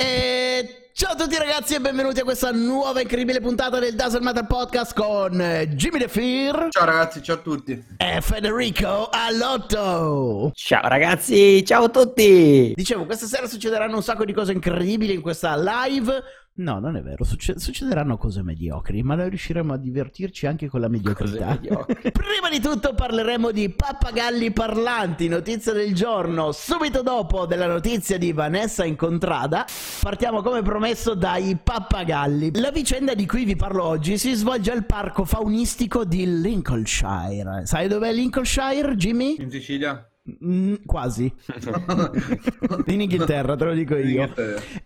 E ciao a tutti ragazzi e benvenuti a questa nuova incredibile puntata del Dazzle Matter Podcast con eh, Jimmy DeFear Ciao ragazzi, ciao a tutti. e Federico Allotto. Ciao ragazzi, ciao a tutti! Dicevo, questa sera succederanno un sacco di cose incredibili in questa live. No, non è vero, succe- succederanno cose mediocri, ma noi riusciremo a divertirci anche con la mediocrità. Prima di tutto parleremo di pappagalli parlanti, notizia del giorno. Subito dopo della notizia di Vanessa Incontrada, partiamo come promesso dai pappagalli. La vicenda di cui vi parlo oggi si svolge al parco faunistico di Lincolnshire. Sai dov'è Lincolnshire, Jimmy? In Sicilia? Mm, quasi. In Inghilterra, te lo dico io.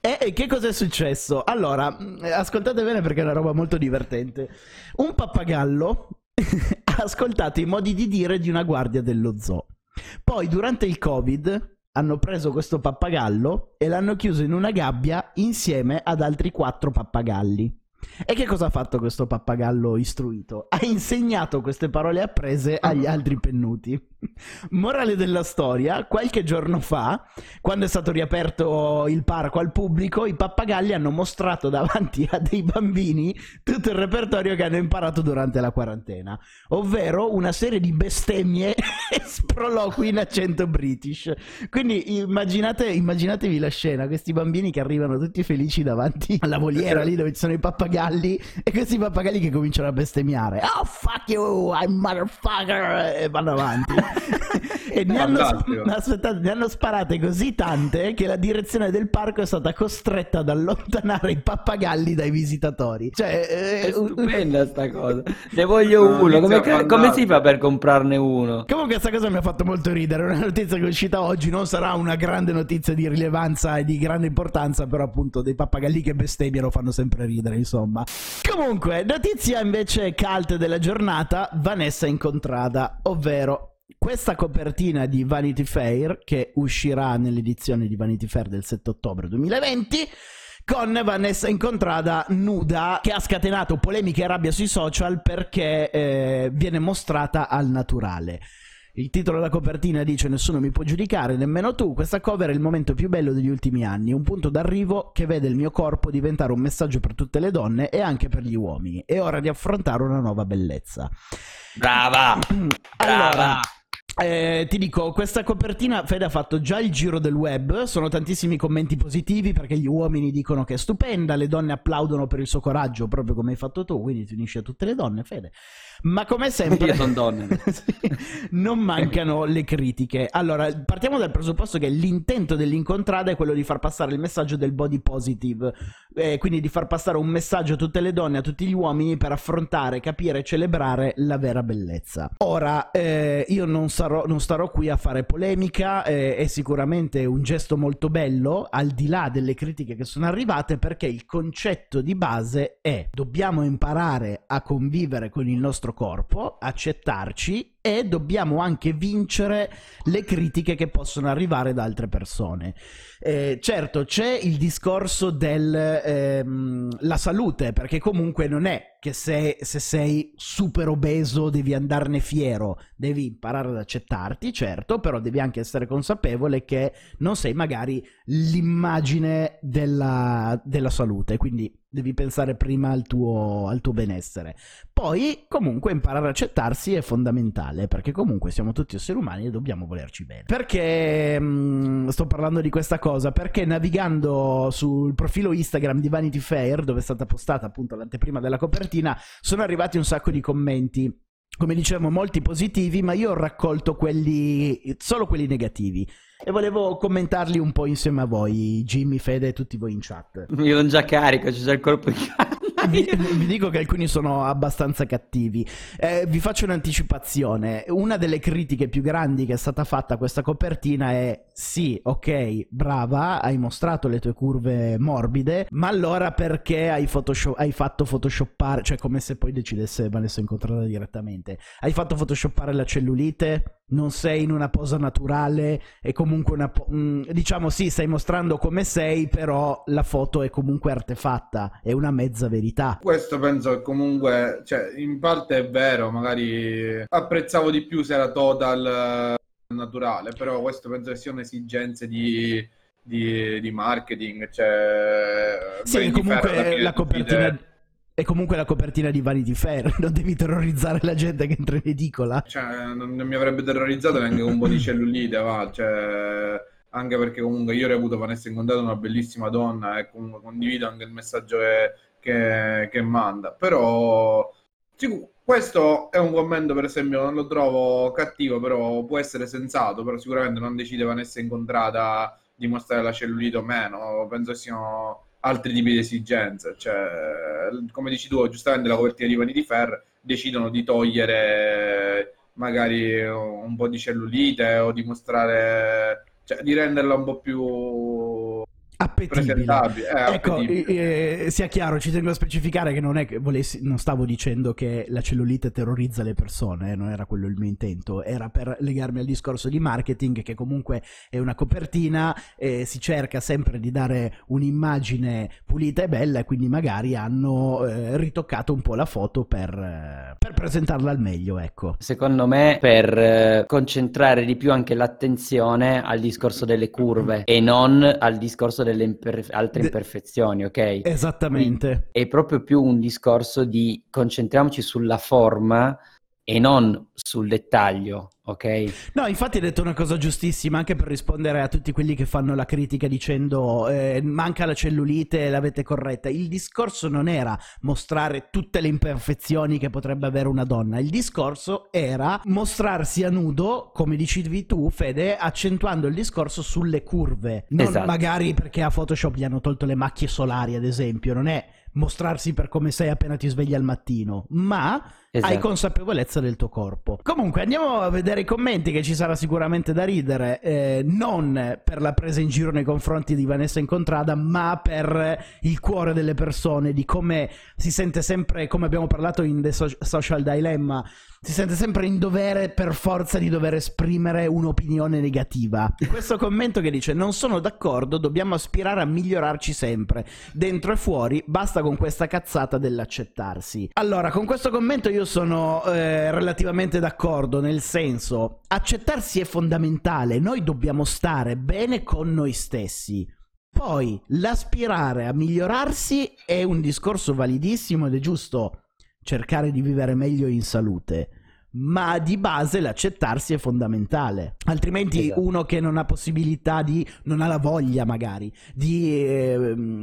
E, e che cosa è successo? Allora, mh, ascoltate bene perché è una roba molto divertente. Un pappagallo ha ascoltato i modi di dire di una guardia dello zoo. Poi, durante il Covid, hanno preso questo pappagallo e l'hanno chiuso in una gabbia insieme ad altri quattro pappagalli. E che cosa ha fatto questo pappagallo istruito? Ha insegnato queste parole apprese agli altri pennuti. Morale della storia, qualche giorno fa, quando è stato riaperto il parco al pubblico, i pappagalli hanno mostrato davanti a dei bambini tutto il repertorio che hanno imparato durante la quarantena, ovvero una serie di bestemmie e sproloqui in accento british. Quindi immaginate, immaginatevi la scena, questi bambini che arrivano tutti felici davanti alla voliera lì dove ci sono i pappagalli e questi pappagalli che cominciano a bestemmiare. Oh fuck you, I'm motherfucker e vanno avanti. e ne hanno, aspettate, ne hanno sparate così tante che la direzione del parco è stata costretta ad allontanare i pappagalli dai visitatori. Cioè, eh, È un- stupenda sta cosa. Ne voglio No, uno. Come, come si fa per comprarne uno? Comunque questa cosa mi ha fatto molto ridere, è una notizia che è uscita oggi, non sarà una grande notizia di rilevanza e di grande importanza, però appunto dei pappagalli che bestemmiano fanno sempre ridere, insomma. Comunque, notizia invece cult della giornata, Vanessa Incontrada, ovvero questa copertina di Vanity Fair, che uscirà nell'edizione di Vanity Fair del 7 ottobre 2020, con Vanessa Incontrada nuda che ha scatenato polemiche e rabbia sui social perché eh, viene mostrata al naturale. Il titolo della copertina dice Nessuno mi può giudicare, nemmeno tu. Questa cover è il momento più bello degli ultimi anni, un punto d'arrivo che vede il mio corpo diventare un messaggio per tutte le donne e anche per gli uomini. È ora di affrontare una nuova bellezza. Brava! Allora, Brava! Eh, ti dico, questa copertina Fede ha fatto già il giro del web, sono tantissimi commenti positivi perché gli uomini dicono che è stupenda, le donne applaudono per il suo coraggio, proprio come hai fatto tu, quindi ti unisci a tutte le donne, Fede. Ma come sempre... Sì, non mancano le critiche. Allora, partiamo dal presupposto che l'intento dell'incontrada è quello di far passare il messaggio del body positive, eh, quindi di far passare un messaggio a tutte le donne, a tutti gli uomini per affrontare, capire e celebrare la vera bellezza. Ora, eh, io non, sarò, non starò qui a fare polemica, eh, è sicuramente un gesto molto bello, al di là delle critiche che sono arrivate, perché il concetto di base è dobbiamo imparare a convivere con il nostro corpo, accettarci e dobbiamo anche vincere le critiche che possono arrivare da altre persone. Eh, certo, c'è il discorso della salute, perché comunque non è che se, se sei super obeso devi andarne fiero, devi imparare ad accettarti, certo, però devi anche essere consapevole che non sei magari l'immagine della, della salute, quindi devi pensare prima al tuo, al tuo benessere. Poi, comunque, imparare ad accettarsi è fondamentale, perché comunque siamo tutti esseri umani e dobbiamo volerci bene. Perché mh, sto parlando di questa cosa? Perché navigando sul profilo Instagram di Vanity Fair, dove è stata postata appunto l'anteprima della copertina, sono arrivati un sacco di commenti. Come dicevo, molti positivi, ma io ho raccolto quelli, solo quelli negativi. E volevo commentarli un po' insieme a voi, Jimmy, Fede e tutti voi in chat. Io non già carico, c'è già il colpo di canna. Vi, vi dico che alcuni sono abbastanza cattivi. Eh, vi faccio un'anticipazione. Una delle critiche più grandi che è stata fatta a questa copertina è: sì, ok, brava, hai mostrato le tue curve morbide, ma allora perché hai, photoshop- hai fatto photoshoppare? Cioè, come se poi decidesse Vanessa incontrarla direttamente. Hai fatto photoshoppare la cellulite? Non sei in una posa naturale? È comunque una. mm, diciamo, sì, stai mostrando come sei, però la foto è comunque artefatta, è una mezza verità. Questo penso che comunque, cioè, in parte è vero, magari apprezzavo di più se era total eh, naturale, però questo penso che siano esigenze di, di, di marketing. Cioè, sì, comunque la copertina... È comunque la copertina di Vanity Fair, non devi terrorizzare la gente che entra in edicola. Cioè, non, non mi avrebbe terrorizzato neanche un po' di cellulite, va, cioè, anche perché comunque io reputo Vanessa Incontrato una bellissima donna e comunque condivido anche il messaggio che, che- che manda, però questo è un commento, per esempio, non lo trovo cattivo, però può essere sensato, però sicuramente non decide Vanessa Incontrata di mostrare la cellulite o meno, penso siano altri tipi di esigenze, cioè, come dici tu, giustamente la copertina di Vanity Fair decidono di togliere magari un po' di cellulite o di mostrare, cioè di renderla un po' più Appetibile. Eh, Ecco, appetibile. eh, sia chiaro, ci tengo a specificare che non è che volessi, non stavo dicendo che la cellulite terrorizza le persone, eh, non era quello il mio intento, era per legarmi al discorso di marketing che comunque è una copertina, eh, si cerca sempre di dare un'immagine pulita e bella e quindi magari hanno eh, ritoccato un po' la foto per, eh, per presentarla al meglio, ecco. Secondo me per eh, concentrare di più anche l'attenzione al discorso delle curve e non al discorso delle imper- altre De- imperfezioni, ok? Esattamente. È proprio più un discorso di concentriamoci sulla forma e non sul dettaglio, ok? No, infatti hai detto una cosa giustissima anche per rispondere a tutti quelli che fanno la critica dicendo eh, manca la cellulite, l'avete corretta. Il discorso non era mostrare tutte le imperfezioni che potrebbe avere una donna, il discorso era mostrarsi a nudo, come dicevi tu, Fede, accentuando il discorso sulle curve. Non Esatto. magari perché a Photoshop gli hanno tolto le macchie solari, ad esempio, non è mostrarsi per come sei appena ti svegli al mattino, ma hai Esatto. consapevolezza del tuo corpo. Comunque andiamo a vedere i commenti che ci sarà sicuramente da ridere, eh, non per la presa in giro nei confronti di Vanessa Incontrada, ma per il cuore delle persone, di come si sente sempre, come abbiamo parlato in The So- Social Dilemma, si sente sempre in dovere per forza di dover esprimere un'opinione negativa. Questo commento che dice non sono d'accordo, dobbiamo aspirare a migliorarci sempre, dentro e fuori, basta con questa cazzata dell'accettarsi. Allora, con questo commento io sono eh, relativamente d'accordo, nel senso, accettarsi è fondamentale, noi dobbiamo stare bene con noi stessi. Poi, l'aspirare a migliorarsi è un discorso validissimo ed è giusto cercare di vivere meglio in salute. Ma di base l'accettarsi è fondamentale. Altrimenti Esatto. uno che non ha possibilità di, non ha la voglia magari, di ehm,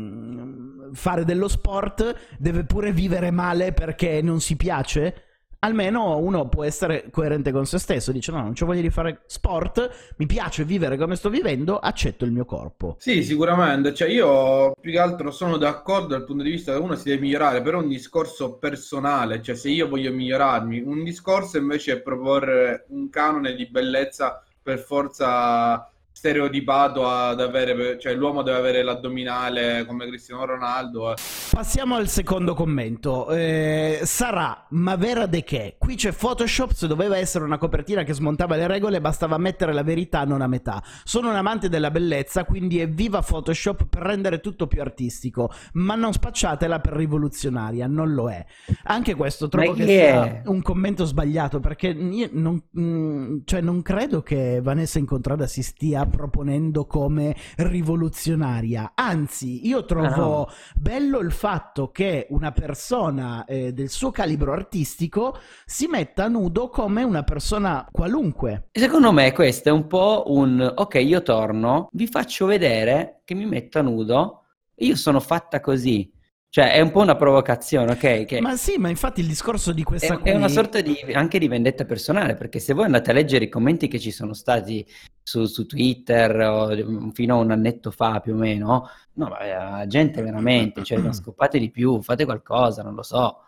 fare dello sport, deve pure vivere male perché non si piace. Almeno uno può essere coerente con se stesso, dice no, non c'ho voglia di fare sport, mi piace vivere come sto vivendo, accetto il mio corpo. Sì, sicuramente, cioè io più che altro sono d'accordo dal punto di vista che uno si deve migliorare, però è un discorso personale, cioè se io voglio migliorarmi, un discorso invece è proporre un canone di bellezza per forza stereotipato ad avere, cioè l'uomo deve avere l'addominale come Cristiano Ronaldo. Passiamo al secondo commento. Eh, sarà, ma vera de che? Qui c'è Photoshop, se doveva essere una copertina che smontava le regole, bastava mettere la verità non a metà. Sono un amante della bellezza, quindi evviva Photoshop per rendere tutto più artistico, ma non spacciatela per rivoluzionaria, non lo è. Anche questo trovo che chi sia è? un commento sbagliato, perché io non, mm, cioè non credo che Vanessa Incontrada si stia proponendo come rivoluzionaria. Anzi, io trovo Ah, bello il fatto che una persona eh, del suo calibro artistico si metta nudo come una persona qualunque. Secondo me questo è un po' un ok, io torno, vi faccio vedere che mi metto nudo, io sono fatta così. Cioè, è un po' una provocazione, ok? Che Ma sì, ma infatti il discorso di questa è, qui è una sorta di, anche di vendetta personale, perché se voi andate a leggere i commenti che ci sono stati su, su Twitter o mm, fino a un annetto fa più o meno, no, ma la gente veramente, cioè, non scopate di più, fate qualcosa, non lo so.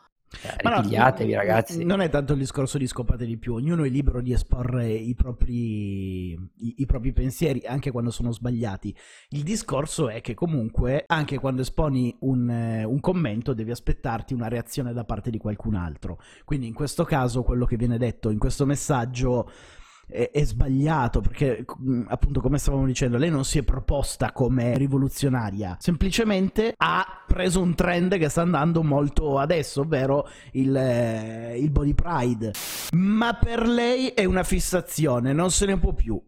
Ma no, ripigliatevi, ragazzi. Non è tanto il discorso di scopate di più, ognuno è libero di esporre i propri, i, i propri pensieri, anche quando sono sbagliati. Il discorso è che comunque, anche quando esponi un, eh, un commento, devi aspettarti una reazione da parte di qualcun altro. Quindi in questo caso quello che viene detto in questo messaggio è, è sbagliato perché mh, appunto come stavamo dicendo lei non si è proposta come rivoluzionaria. Semplicemente ha preso un trend che sta andando molto adesso ovvero il, eh, il body pride. Ma per lei è una fissazione non se ne può più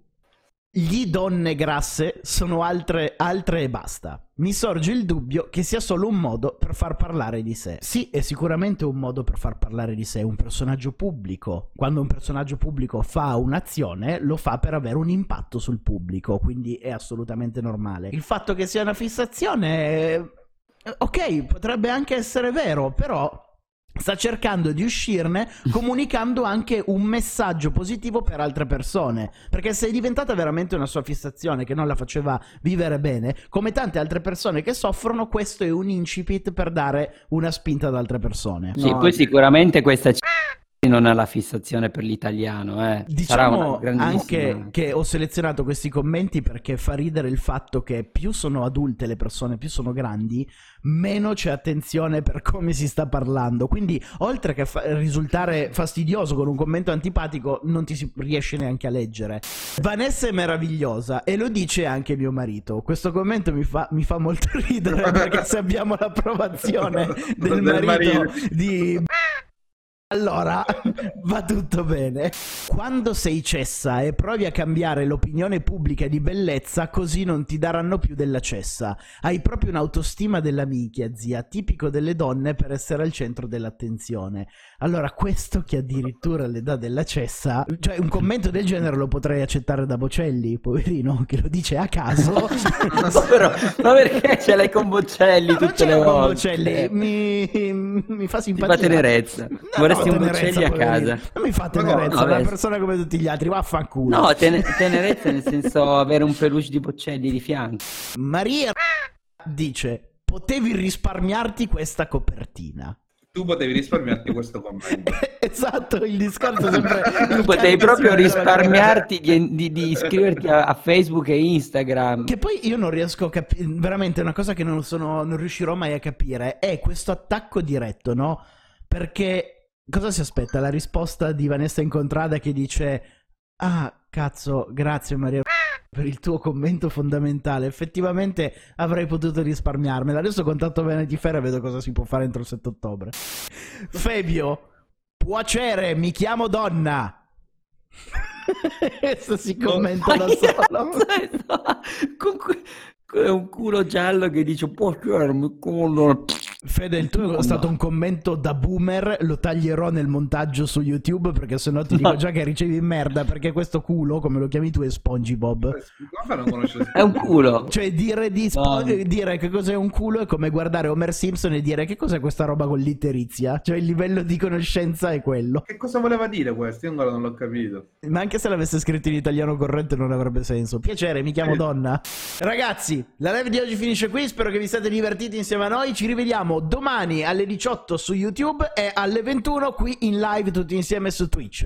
Gli donne grasse sono altre, altre e basta. Mi sorge il dubbio che sia solo un modo per far parlare di sé. Sì, è sicuramente un modo per far parlare di sé un personaggio pubblico. Quando un personaggio pubblico fa un'azione, lo fa per avere un impatto sul pubblico, quindi è assolutamente normale. Il fatto che sia una fissazione... Ok, potrebbe anche essere vero, però sta cercando di uscirne comunicando anche un messaggio positivo per altre persone. Perché se è diventata veramente una sua fissazione che non la faceva vivere bene. Come tante altre persone che soffrono questo è un incipit per dare una spinta ad altre persone. Sì no, poi sicuramente questa non ha la fissazione per l'italiano. Eh. Diciamo anche che ho selezionato questi commenti perché fa ridere il fatto che più sono adulte le persone, più sono grandi, meno c'è attenzione per come si sta parlando. Quindi, oltre che fa- risultare fastidioso con un commento antipatico, non ti si riesce neanche a leggere. Vanessa è meravigliosa e lo dice anche mio marito. Questo commento mi fa, mi fa molto ridere perché se abbiamo l'approvazione del, del marito, marito di allora, va tutto bene. Quando sei cessa e provi a cambiare l'opinione pubblica di bellezza, così non ti daranno più della cessa. Hai proprio un'autostima della minchia, zia, tipico delle donne per essere al centro dell'attenzione. Allora, questo che addirittura le dà della cessa, cioè un commento del genere lo potrei accettare da Bocelli, poverino, che lo dice a caso. no, però, ma perché ce l'hai con Bocelli tutte le volte? Con Bocelli, mi, mi fa simpatia. Ti fa tenerezza. No, Vorresti un Bocelli a casa. Non mi fa tenerezza, no, una persona come tutti gli altri, vaffanculo. No, ten- tenerezza nel senso avere un peluche di Bocelli di fianco. Maria dice, potevi risparmiarti questa copertina tu potevi risparmiarti questo commento. esatto, il discorso è sempre... tu potevi proprio risparmiarti di, di, di iscriverti a, a, Facebook e Instagram. Che poi io non riesco a capire, veramente una cosa che non, sono, non riuscirò mai a capire è questo attacco diretto, no? Perché Cosa si aspetta? La risposta di Vanessa Incontrada che dice Ah, cazzo, grazie Maria per il tuo commento fondamentale. Effettivamente avrei potuto risparmiarmela. Adesso contatto Vanity Fair e vedo cosa si può fare entro il 7 ottobre. Febio, piacere, mi chiamo donna. Questo si commenta da solo. Con un culo giallo che dice piacere, mi chiamo Fede, il tuo è stato un commento da boomer, lo taglierò nel montaggio su YouTube perché sennò ti dico già che ricevi merda perché questo culo, come lo chiami tu, è SpongeBob. è un culo. Cioè dire, di Spo- no. dire che cos'è un culo è come guardare Homer Simpson e dire che cos'è questa roba con l'itterizia. Cioè il livello di conoscenza è quello. Che cosa voleva dire questo? Io ancora non l'ho capito. Ma anche se l'avesse scritto in italiano corrente non avrebbe senso. Piacere, mi chiamo Donna. Ragazzi, la live di oggi finisce qui, spero che vi siate divertiti insieme a noi, ci rivediamo domani alle 18 su YouTube e alle 21 qui in live tutti insieme su Twitch.